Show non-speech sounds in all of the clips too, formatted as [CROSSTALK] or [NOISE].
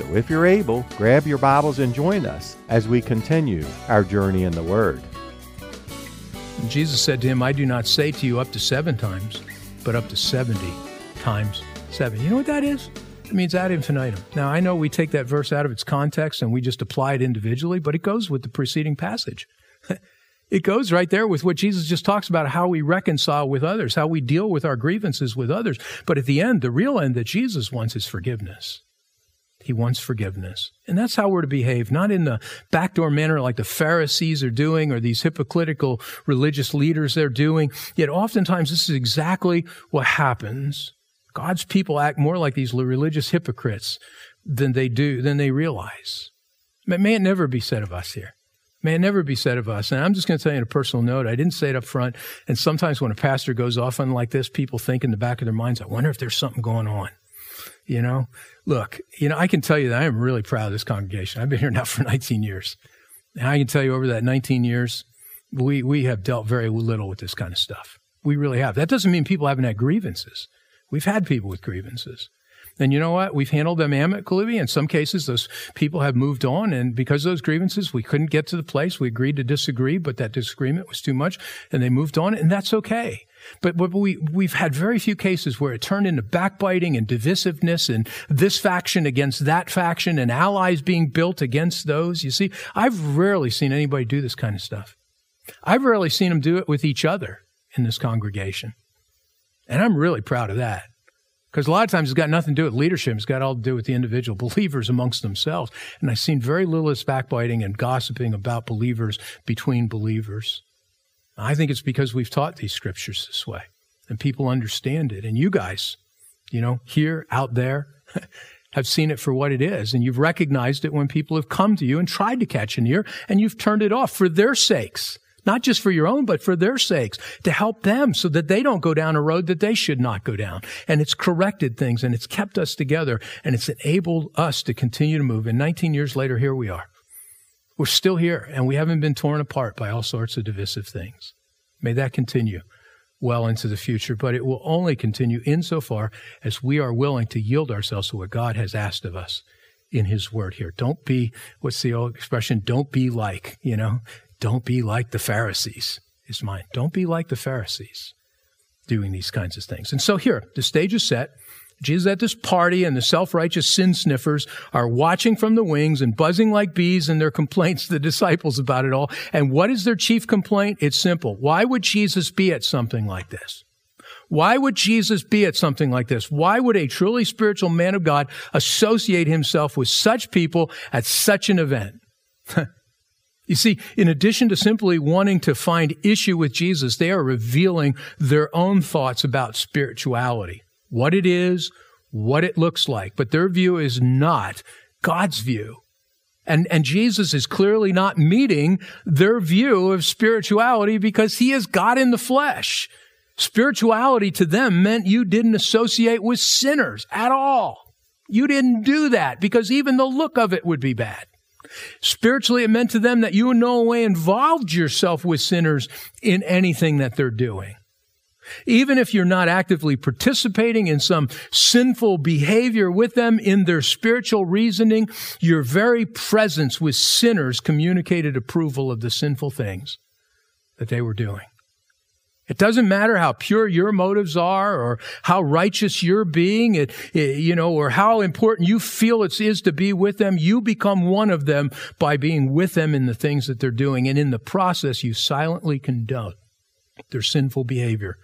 So if you're able, grab your Bibles and join us as we continue our journey in the Word. Jesus said to him, I do not say to you up to seven times, but up to 70 times seven. You know what that is? It means ad infinitum. Now, I know we take that verse out of its context and we just apply it individually, but it goes with the preceding passage. [LAUGHS] it goes right there with what Jesus just talks about how we reconcile with others, how we deal with our grievances with others. But at the end, the real end that Jesus wants is forgiveness. He wants forgiveness. And that's how we're to behave, not in the backdoor manner like the Pharisees are doing or these hypocritical religious leaders they're doing. Yet oftentimes this is exactly what happens. God's people act more like these religious hypocrites than they do, than they realize. May it never be said of us here. May it never be said of us. And I'm just going to tell you in a personal note, I didn't say it up front. And sometimes when a pastor goes off on like this, people think in the back of their minds, I wonder if there's something going on. You know, look, you know, I can tell you that I am really proud of this congregation. I've been here now [LAUGHS] for 19 years. And I can tell you over that 19 years, we, we have dealt very little with this kind of stuff. We really have. That doesn't mean people haven't had grievances. We've had people with grievances. And you know what? We've handled them amicably. In some cases, those people have moved on. And because of those grievances, we couldn't get to the place. We agreed to disagree, but that disagreement was too much and they moved on. And that's okay. But, we, we've had very few cases where it turned into backbiting and divisiveness and this faction against that faction and allies being built against those. You see, I've rarely seen anybody do this kind of stuff. I've rarely seen them do it with each other in this congregation. And I'm really proud of that. Because a lot of times it's got nothing to do with leadership. It's got all to do with the individual [LAUGHS] believers amongst themselves. And I've seen very little of this backbiting and gossiping about believers between believers. I think it's because we've taught these scriptures this way and people understand it. And you guys, you know, here, out there, [LAUGHS] have seen it for what it is. And you've recognized it when people have come to you and tried to catch an ear and you've turned it off for their sakes. Not just for your own, but for their sakes, to help them so that they don't go down a road that they should not go down. And it's corrected things and it's kept us together and it's enabled us to continue to move. And 19 years later, here we are. We're still here and we haven't been torn apart by all sorts of divisive things. May that continue well into the future, but it will only continue insofar as we are willing to yield ourselves to what God has asked of us in His Word here. Don't be, what's the old expression? Don't be like, you know, don't be like the Pharisees, is mine. Don't be like the Pharisees doing these kinds of things. And so here, the stage is set. Jesus at this party and the self-righteous sin sniffers are watching from the wings and buzzing like bees in their [LAUGHS] complaints to the disciples about it all. And what is their chief complaint? It's simple. Why would Jesus be at something like this? Why would Jesus be at something like this? Why would a truly spiritual man of God associate himself with such people at such an event? [LAUGHS] You see, in addition to simply wanting to find issue with Jesus, they are revealing their own thoughts about spirituality what it is, what it looks like. But their view is not God's view. And, and Jesus is clearly not meeting their view of spirituality because he is God in the flesh. Spirituality to them meant you didn't associate with sinners at all. You didn't do that because even the look of it would be bad. Spiritually, it meant to them that you in no way involved yourself with sinners in anything that they're doing. Even if you're not actively participating in some sinful behavior with them in their spiritual reasoning, your very presence with sinners communicated approval of the sinful things that they were doing. It doesn't matter how pure your motives are or how righteous you're being, it, it, you know, or how important you feel it is to be with them. You become one of them by being with them in the things that they're doing. And in the process, you silently condone their sinful behavior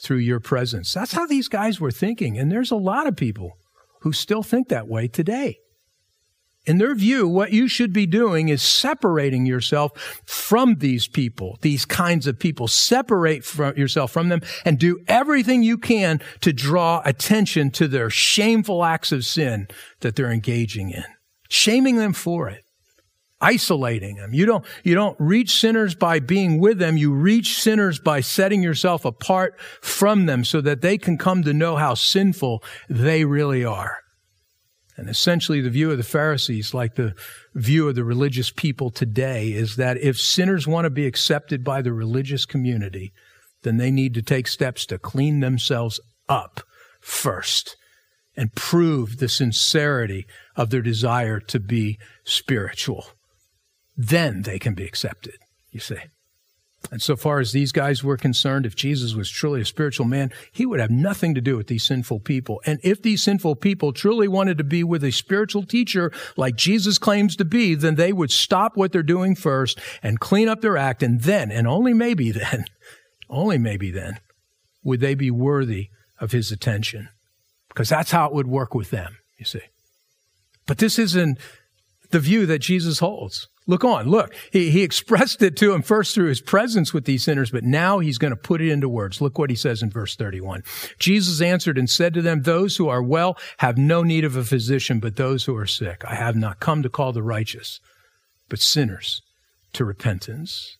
through your presence. That's how these guys were thinking. And there's a lot of people who still think that way today. In their view, what you should be doing is separating yourself from these people, these kinds of people. Separate from yourself from them and do everything you can to draw attention to their shameful acts of sin that they're engaging in, shaming them for it. isolating them. You don't, you don't reach sinners by being with them. You reach sinners by setting yourself apart from them so that they can come to know how sinful they really are. And essentially the view of the Pharisees, like the view of the religious people today, is that if sinners want to be accepted by the religious community, then they need to take steps to clean themselves up first and prove the sincerity of their desire to be spiritual. Then they can be accepted, you see. And so far as these guys were concerned, if Jesus was truly a spiritual man, he would have nothing to do with these sinful people. And if these sinful people truly wanted to be with a spiritual teacher like Jesus claims to be, then they would stop what they're doing first and clean up their act. And then, and only maybe [LAUGHS] then, only maybe then, would they be worthy of his attention. Because that's how it would work with them, you see. But this isn't the view that Jesus holds. Look on, look. He, he expressed it to him first through his presence with these sinners, but now he's going to put it into words. Look what he says in verse 31. Jesus answered and said to them, Those who are well have no need of a physician, but those who are sick. I have not come to call the righteous, but sinners to repentance.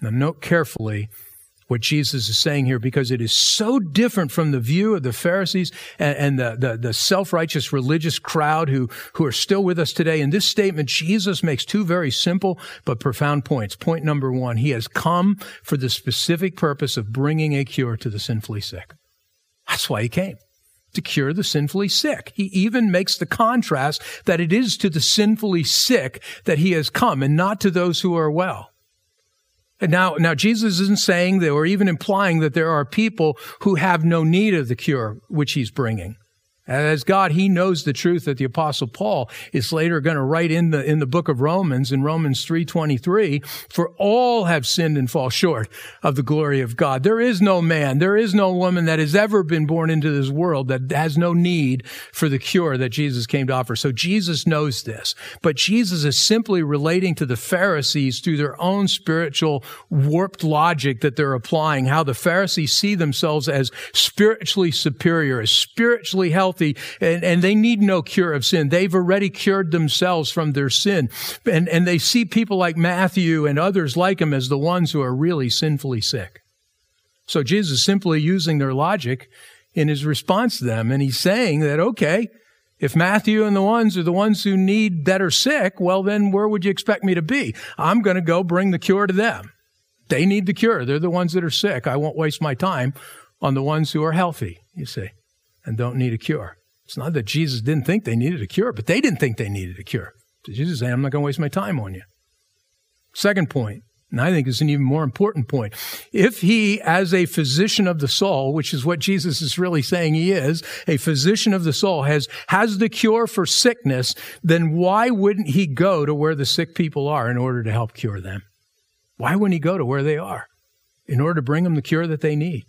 Now note carefully what Jesus is saying here because it is so different from the view of the Pharisees and, and the, the, the self-righteous religious crowd who, who are still with us today. In this statement, Jesus makes two very simple but profound points. Point number one, he has come for the specific purpose of bringing a cure to the sinfully sick. That's why he came to cure the sinfully sick. He even makes the contrast that it is to the sinfully sick that he has come and not to those who are well. Now, now Jesus isn't saying that or even implying that there are people who have no need of the cure which he's bringing. As God, He knows the truth that the Apostle Paul is later going to write in the, in the book of Romans, in Romans 3.23, for all have sinned and fall short of the glory of God. There is no man, there is no woman that has ever been born into this world that has no need for the cure that Jesus came to offer. So Jesus knows this. But Jesus is simply relating to the Pharisees through their own spiritual warped logic that they're applying, how the Pharisees see themselves as spiritually superior, as spiritually healthy, healthy and, and they need no cure of sin. They've already cured themselves from their sin. And, and they see people like Matthew and others like him as the ones who are really sinfully sick. So Jesus is simply using their logic in his response to them. And he's saying that, okay, if Matthew and the ones are the ones who need that are sick, well, then where would you expect me to be? I'm going to go bring the cure to them. They need the cure. They're the ones that are sick. I won't waste my time on the ones who are healthy, you see and don't need a cure. It's not that Jesus didn't think they needed a cure, but they didn't think they needed a cure. So Jesus is saying, I'm not going to waste my time on you. Second point, and I think it's an even more important point. If he, as a physician of the soul, which is what Jesus is really saying he is, a physician of the soul, has, has the cure for sickness, then why wouldn't he go to where the sick people are in order to help cure them? Why wouldn't he go to where they are in order to bring them the cure that they need?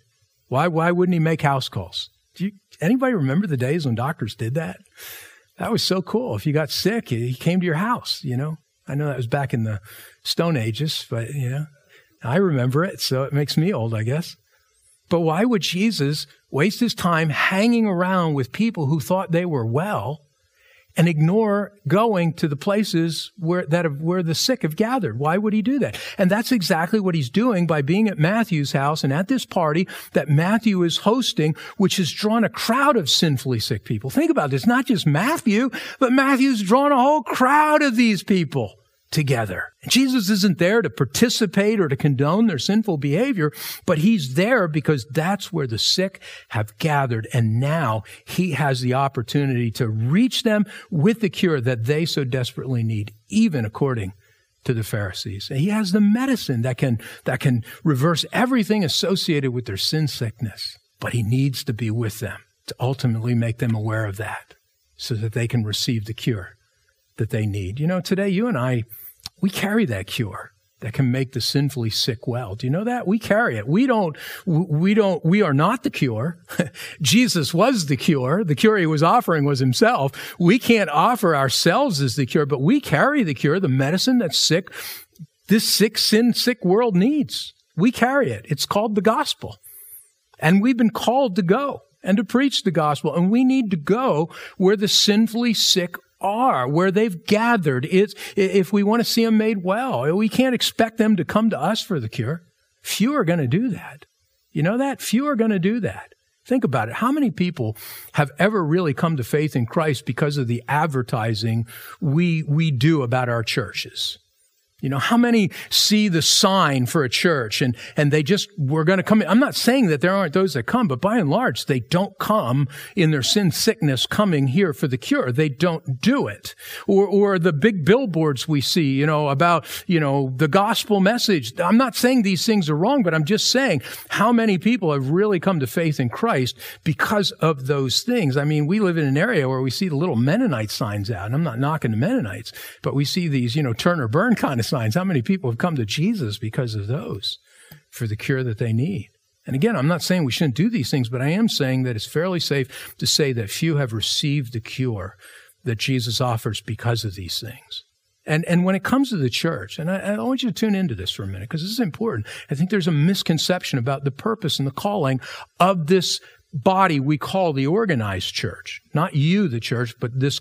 Why, why wouldn't he make house calls? Do you, anybody remember the days when doctors did that? That was so cool. If you got sick, he came to your house, you know. I know that was back in the Stone Ages, but, you know, I remember it, so it makes me old, I guess. But why would Jesus waste his time hanging around with people who thought they were well and ignore going to the places where that have, where the sick have gathered. Why would he do that? And that's exactly what he's doing by being at Matthew's house and at this party that Matthew is hosting, which has drawn a crowd of sinfully sick people. Think about this, not just Matthew, but Matthew's drawn a whole crowd of these people together. Jesus isn't there to participate or to condone their sinful behavior, but he's there because that's where the sick have gathered. And now he has the opportunity to reach them with the cure that they so desperately need, even according to the Pharisees. And he has the medicine that can, that can reverse everything associated with their sin sickness. But he needs to be with them to ultimately make them aware of that so that they can receive the cure that they need. You know, today you and I, we carry that cure that can make the sinfully sick well. Do you know that? We carry it. We don't, we don't, we are not the cure. [LAUGHS] Jesus was the cure. The cure he was offering was himself. We can't offer ourselves as the cure, but we carry the cure, the medicine that sick, this sick, sin sick world needs. We carry it. It's called the gospel. And we've been called to go and to preach the gospel. And we need to go where the sinfully sick are, where they've gathered. It's, if we want to see them made well, we can't expect them to come to us for the cure. Few are going to do that. You know that? Few are going to do that. Think about it. How many people have ever really come to faith in Christ because of the advertising we, we do about our churches? You know, how many see the sign for a church and, and they just, we're going to come in. I'm not saying that there aren't those that come, but by and large, they don't come in their sin sickness coming here for the cure. They don't do it. Or, or the big billboards we see, you know, about, you know, the gospel message. I'm not saying these things are wrong, but I'm just saying how many people have really come to faith in Christ because of those things. I mean, we live in an area where we see the little Mennonite signs out, and I'm not knocking the Mennonites, but we see these, you know, turn or burn kind of signs. How many people have come to Jesus because of those for the cure that they need? And again, I'm not saying we shouldn't do these things, but I am saying that it's fairly safe to say that few have received the cure that Jesus offers because of these things. And, and when it comes to the church, and I, I want you to tune into this for a minute because this is important. I think there's a misconception about the purpose and the calling of this body we call the organized church. Not you, the church, but this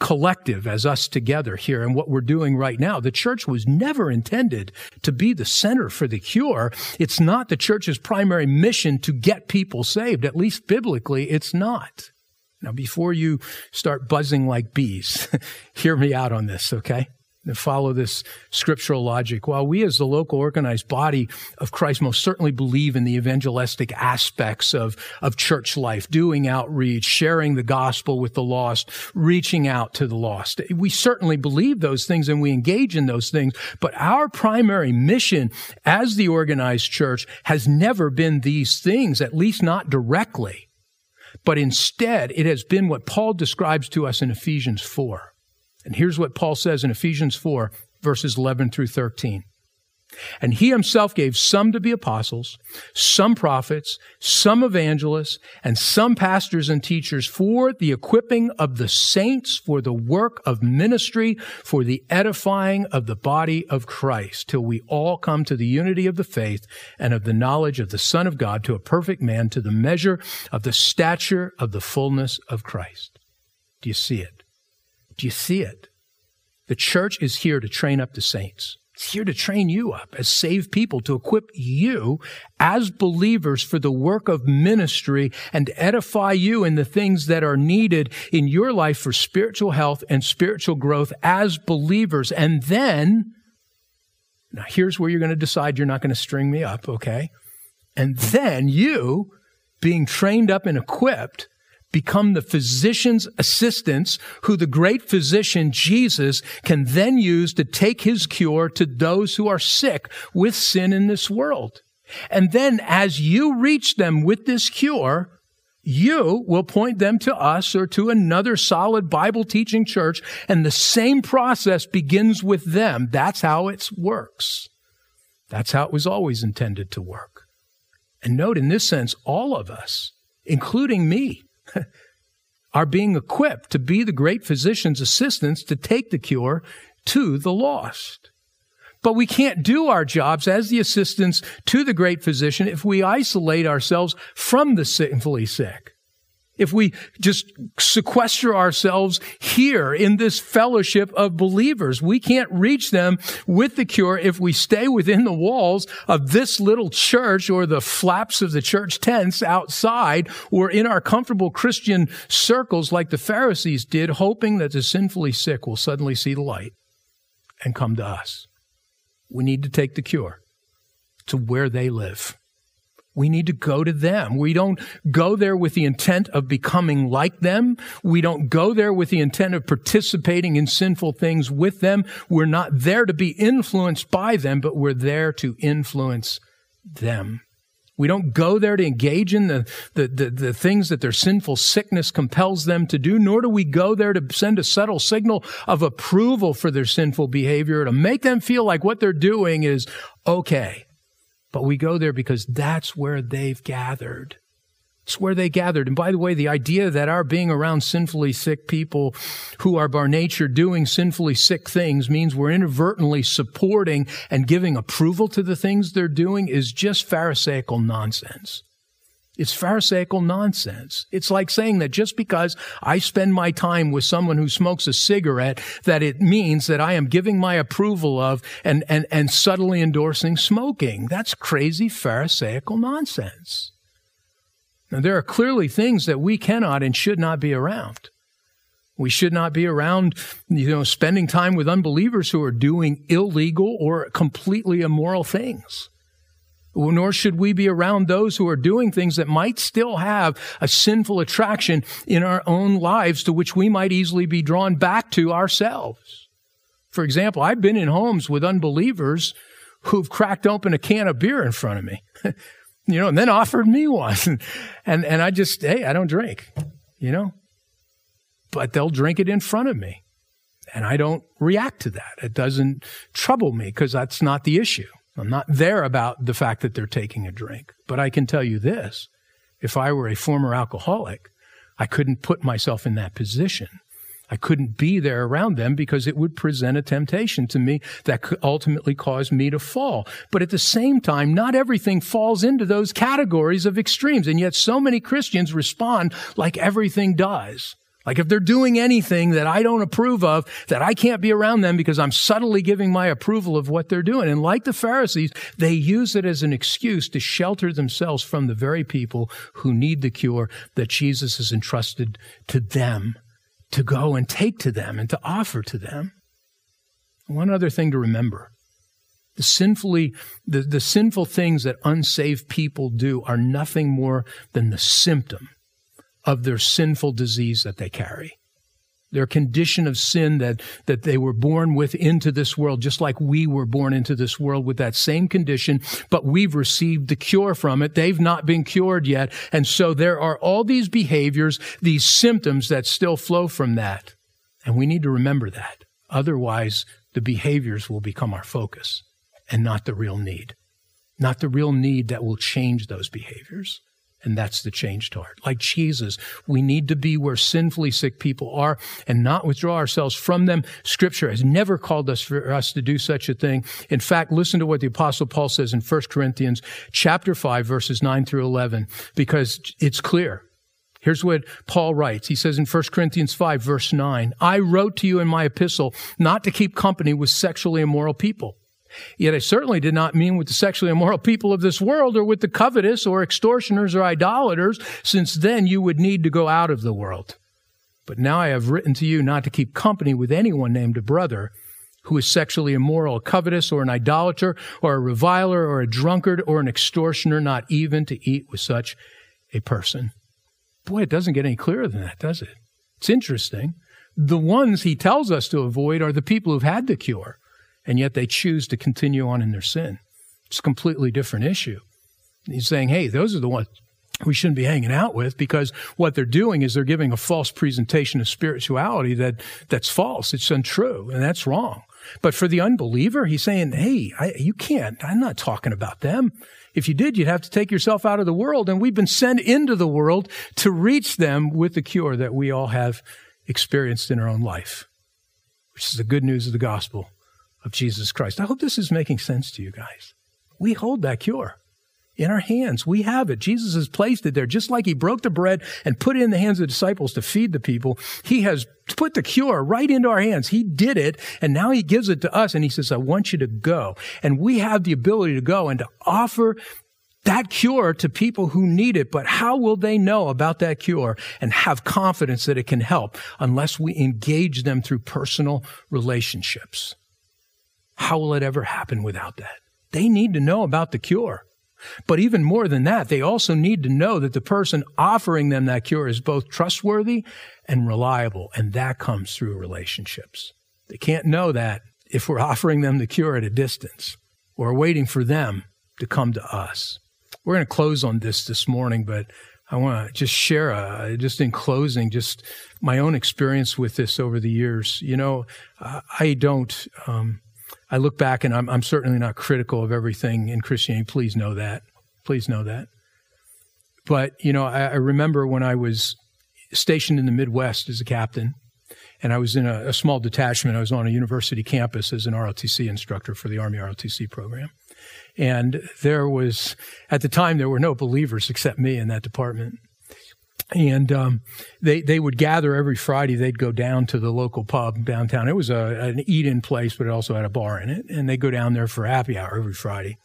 collective as us together here and what we're doing right now. The church was never intended to be the center for the cure. It's not the church's primary mission to get people saved. At least biblically, it's not. Now, before you start buzzing like bees, [LAUGHS] hear me out on this, okay? Follow this scriptural logic. While we as the local organized body of Christ most certainly believe in the evangelistic aspects of, of church life, doing outreach, sharing the gospel with the lost, reaching out to the lost. We certainly believe those things and we engage in those things. But our primary mission as the organized church has never been these things, at least not directly. But instead, it has been what Paul describes to us in Ephesians 4. And here's what Paul says in Ephesians 4, verses 11 through 13. And he himself gave some to be apostles, some prophets, some evangelists, and some pastors and teachers for the equipping of the saints for the work of ministry, for the edifying of the body of Christ, till we all come to the unity of the faith and of the knowledge of the Son of God, to a perfect man, to the measure of the stature of the fullness of Christ. Do you see it? Do you see it? The church is here to train up the saints. It's here to train you up as saved people, to equip you as believers for the work of ministry and edify you in the things that are needed in your life for spiritual health and spiritual growth as believers. And then, now here's where you're going to decide you're not going to string me up, okay? And then you, being trained up and equipped, become the physician's assistants who the great physician Jesus can then use to take his cure to those who are sick with sin in this world. And then as you reach them with this cure, you will point them to us or to another solid Bible teaching church, and the same process begins with them. That's how it works. That's how it was always intended to work. And note in this sense, all of us, including me, [LAUGHS] are being equipped to be the great physician's assistants to take the cure to the lost. But we can't do our jobs as the assistants to the great physician if we isolate ourselves from the sinfully sick if we just sequester ourselves here in this fellowship of believers. We can't reach them with the cure if we stay within the walls of this little church or the flaps of the church tents outside or in our comfortable Christian circles like the Pharisees did, hoping that the sinfully sick will suddenly see the light and come to us. We need to take the cure to where they live we need to go to them. We don't go there with the intent of becoming like them. We don't go there with the intent of participating in sinful things with them. We're not there to be influenced by them, but we're there to influence them. We don't go there to engage in the, the, the, the, things that their sinful sickness compels them to do, nor do we go there to send a subtle signal of approval for their sinful behavior, to make them feel like what they're doing is okay. But we go there because that's where they've gathered. It's where they gathered. And by the way, the idea that our being around sinfully sick people who are by nature doing sinfully sick things means we're inadvertently supporting and giving approval to the things they're doing is just Pharisaical nonsense. It's Pharisaical nonsense. It's like saying that just because I spend my time with someone who smokes a cigarette, that it means that I am giving my approval of and, and, and subtly endorsing smoking. That's crazy Pharisaical nonsense. Now, there are clearly things that we cannot and should not be around. We should not be around, you know, spending time with unbelievers who are doing illegal or completely immoral things nor should we be around those who are doing things that might still have a sinful attraction in our own lives to which we might easily be drawn back to ourselves. For example, I've been in homes with unbelievers who've cracked open a can of beer in front of me, [LAUGHS] you know, and then offered me one. [LAUGHS] and, and I just, hey, I don't drink, you know, but they'll drink it in front of me. And I don't react to that. It doesn't trouble me because that's not the issue. I'm not there about the fact that they're taking a drink. But I can tell you this if I were a former alcoholic, I couldn't put myself in that position. I couldn't be there around them because it would present a temptation to me that could ultimately cause me to fall. But at the same time, not everything falls into those categories of extremes. And yet so many Christians respond like everything does. Like if they're doing anything that I don't approve of, that I can't be around them because I'm subtly giving my approval of what they're doing. And like the Pharisees, they use it as an excuse to shelter themselves from the very people who need the cure that Jesus has entrusted to them to go and take to them and to offer to them. One other thing to remember. The sinfully, the, the sinful things that unsaved people do are nothing more than the symptom of their sinful disease that they carry. Their condition of sin that, that they were born with into this world, just like we were born into this world with that same condition, but we've received the cure from it. They've not been cured yet. And so there are all these behaviors, these symptoms that still flow from that. And we need to remember that. Otherwise, the behaviors will become our focus and not the real need. Not the real need that will change those behaviors. And that's the changed heart. Like Jesus, we need to be where sinfully sick people are and not withdraw ourselves from them. Scripture has never called us for us to do such a thing. In fact, listen to what the apostle Paul says in 1 Corinthians chapter 5 verses 9 through 11 because it's clear. Here's what Paul writes. He says in 1 Corinthians 5 verse 9, I wrote to you in my epistle not to keep company with sexually immoral people Yet I certainly did not mean with the sexually immoral people of this world or with the covetous or extortioners or idolaters, since then you would need to go out of the world. But now I have written to you not to keep company with anyone named a brother who is sexually immoral, covetous or an idolater or a reviler or a drunkard or an extortioner, not even to eat with such a person. Boy, it doesn't get any clearer than that, does it? It's interesting. The ones he tells us to avoid are the people who've had the cure and yet they choose to continue on in their sin. It's a completely different issue. He's saying, hey, those are the ones we shouldn't be hanging out with because what they're doing is they're giving a false presentation of spirituality that that's false. It's untrue and that's wrong. But for the unbeliever, he's saying, hey, I, you can't. I'm not talking about them. If you did, you'd have to take yourself out of the world. And we've been sent into the world to reach them with the cure that we all have experienced in our own life, which is the good news of the gospel of Jesus Christ. I hope this is making sense to you guys. We hold that cure in our hands. We have it. Jesus has placed it there. Just like he broke the bread and put it in the hands of the disciples to feed the people, he has put the cure right into our hands. He did it, and now he gives it to us, and he says, I want you to go. And we have the ability to go and to offer that cure to people who need it, but how will they know about that cure and have confidence that it can help unless we engage them through personal relationships? How will it ever happen without that? They need to know about the cure. But even more than that, they also need to know that the person offering them that cure is both trustworthy and reliable, and that comes through relationships. They can't know that if we're offering them the cure at a distance or waiting for them to come to us. We're going to close on this this morning, but I want to just share, just in closing, just my own experience with this over the years. You know, I don't. Um, I look back and I'm, I'm certainly not critical of everything in Christianity. Please know that. Please know that. But, you know, I, I remember when I was stationed in the Midwest as a captain, and I was in a, a, small detachment. I was on a university campus as an ROTC instructor for the Army ROTC program. And there was, at the time, there were no believers except me in that department. And um, they they would gather every Friday. They'd go down to the local pub downtown. It was a, an eat-in place, but it also had a bar in it. And they go down there for happy hour every Friday.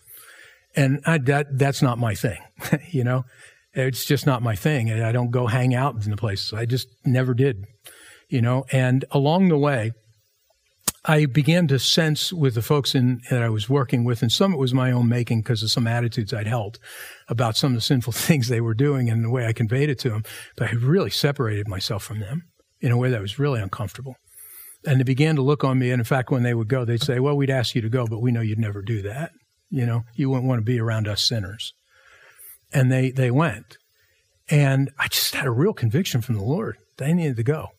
And I, that that's not my thing, [LAUGHS] you know. It's just not my thing. I don't go hang out in the places. I just never did, you know. And along the way, I began to sense with the folks in, that I was working with, and some it was my own making because of some attitudes I'd held about some of the sinful [LAUGHS] things they were doing and the way I conveyed it to them. But I really separated myself from them in a way that was really uncomfortable. And they began to look on me. And in fact, when they would go, they'd say, Well, we'd ask you to go, but we know you'd never do that. You know, you wouldn't want to be around us sinners and they they went. And I just had a real conviction from the Lord. That they needed to go.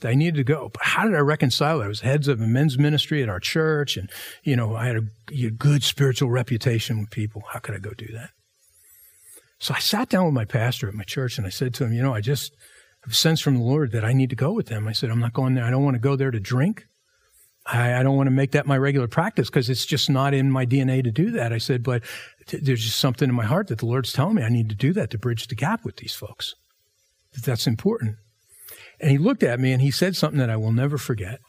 They needed to go. But how did I reconcile it? I was heads of a men's ministry at our church, and you know I had a, a good spiritual reputation with people. How could I go do that? So I sat down with my pastor at my church, and I said to him, you know, I just have a sense from the Lord that I need to go with them. I said, I'm not going there. I don't want to go there to drink. I, I don't want to make that my regular practice because it's just not in my DNA to do that. I said, but there's just something in my heart that the Lord's telling me I need to do that to bridge the gap with these folks. That that's important. And he looked at me and he said something that I will never forget.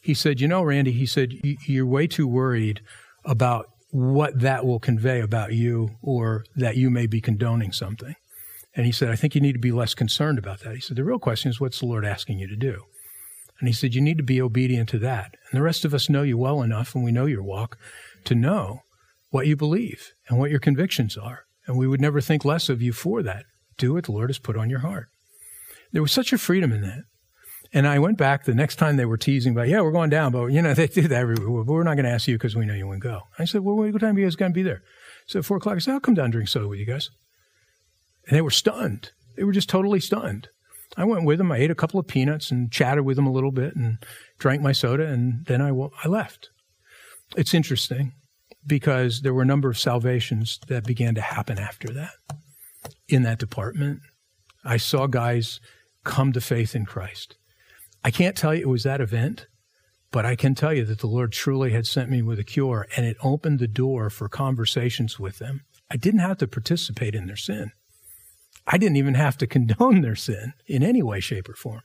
He said, You know, Randy, he said, you're way too worried about what that will convey about you or that you may be condoning something. And he said, I think you need to be less concerned about that. He said, The real question is, what's the Lord asking you to do? And he said, You need to be obedient to that. And the rest of us know you well enough, and we know your walk, to know what you believe and what your convictions are. And we would never think less of you for that. Do what the Lord has put on your heart. There was such a freedom in that. And I went back the next time they were teasing about, yeah, we're going down, but you know, [LAUGHS] they do that everywhere. But we're not going to ask you because we know you won't go. I said, well, what time are you guys going to be there? So at four o'clock. I said, I'll come down and drink soda with you guys. And they were stunned. They were just totally stunned. I went with them. I ate a couple of peanuts and chatted with them a little bit and drank my soda. And then I, I left. It's interesting because there were a number of salvations that began to happen after that in that department. I saw guys come to faith in Christ. I can't tell you it was that event, but I can tell you that the Lord truly had sent me with a cure and it opened the door for conversations with them. I didn't have to participate in their sin. I didn't even have to condone their sin in any way, shape, or form.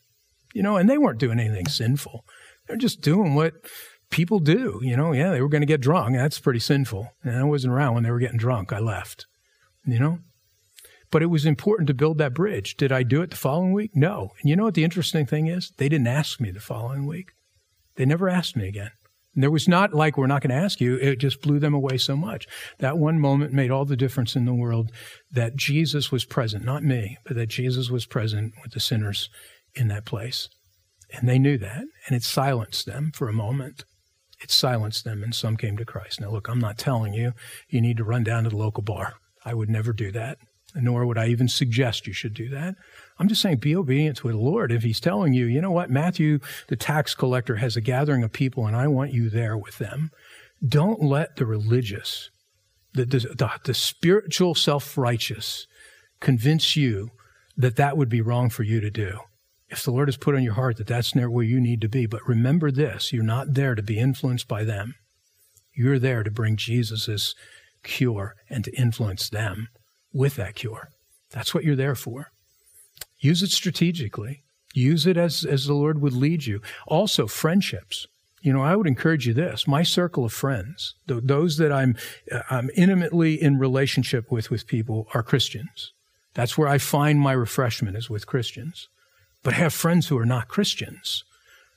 You know, and they weren't doing anything sinful. They're just doing what people do. You know, yeah, they were going to get drunk. That's pretty sinful. And I wasn't around when they were getting drunk. I left. You know? But it was important to build that bridge. Did I do it the following week? No. And you know what the interesting thing is? They didn't ask me the following week. They never asked me again. And there was not like, we're not going to ask you. It just blew them away so much. That one moment made all the difference in the world that Jesus was present, not me, but that Jesus was present with the sinners in that place. And they knew that. And it silenced them for a moment it silenced them, and some came to Christ. Now, look, I'm not telling you you need to run down to the local bar. I would never do that, nor would I even suggest you should do that. I'm just saying be obedient to the Lord. If He's telling you, you know what, Matthew, the tax collector, has a gathering of people, and I want you there with them, don't let the religious, the, the, the, the spiritual self righteous, convince you that that would be wrong for you to do if the Lord has put on your heart that that's near where you need to be. But remember this you're not there to be influenced by them. You're there to bring Jesus' cure and to influence them with that cure. That's what you're there for. Use it strategically. Use it as, as the Lord would lead you. Also, friendships. You know, I would encourage you this. My circle of friends, those that I'm, uh, I'm intimately in relationship with, with people are Christians. That's where I find my refreshment is with Christians. But I have friends who are not Christians.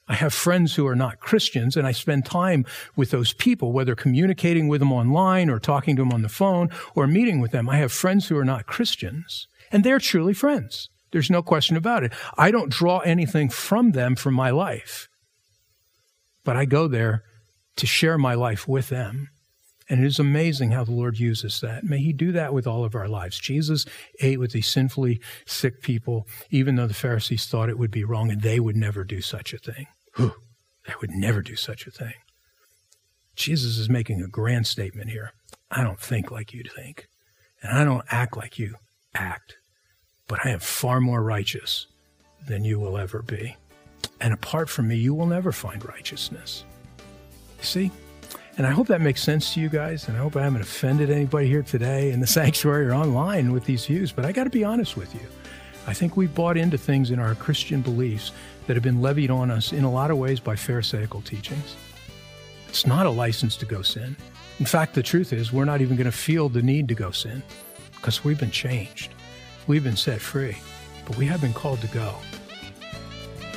I have friends who are not Christians, and I spend time with those people, whether communicating with them online or talking to them on the phone or meeting with them. I have friends who are not Christians, and they're truly friends. There's no question about it. I don't draw anything from them for my life, but I go there to share my life with them and it is amazing how the Lord uses that. May He do that with all of our lives. Jesus ate with these sinfully sick people, even though the Pharisees thought it would be wrong and they would never do such a thing. They would never do such a thing. Jesus is making a grand statement here. I don't think like you think, and I don't act like you act, but I am far more righteous than you will ever be. And apart from me, you will never find righteousness. You see? And I hope that makes sense to you guys. And I hope I haven't offended anybody here today in the [LAUGHS] sanctuary or online with these views. But I got to be honest with you. I think we've bought into things in our Christian beliefs that have been levied on us in a lot of ways by Pharisaical teachings. It's not a license to go sin. In fact, the truth is, we're not even going to feel the need to go sin because we've been changed. We've been set free, but we have been called to go.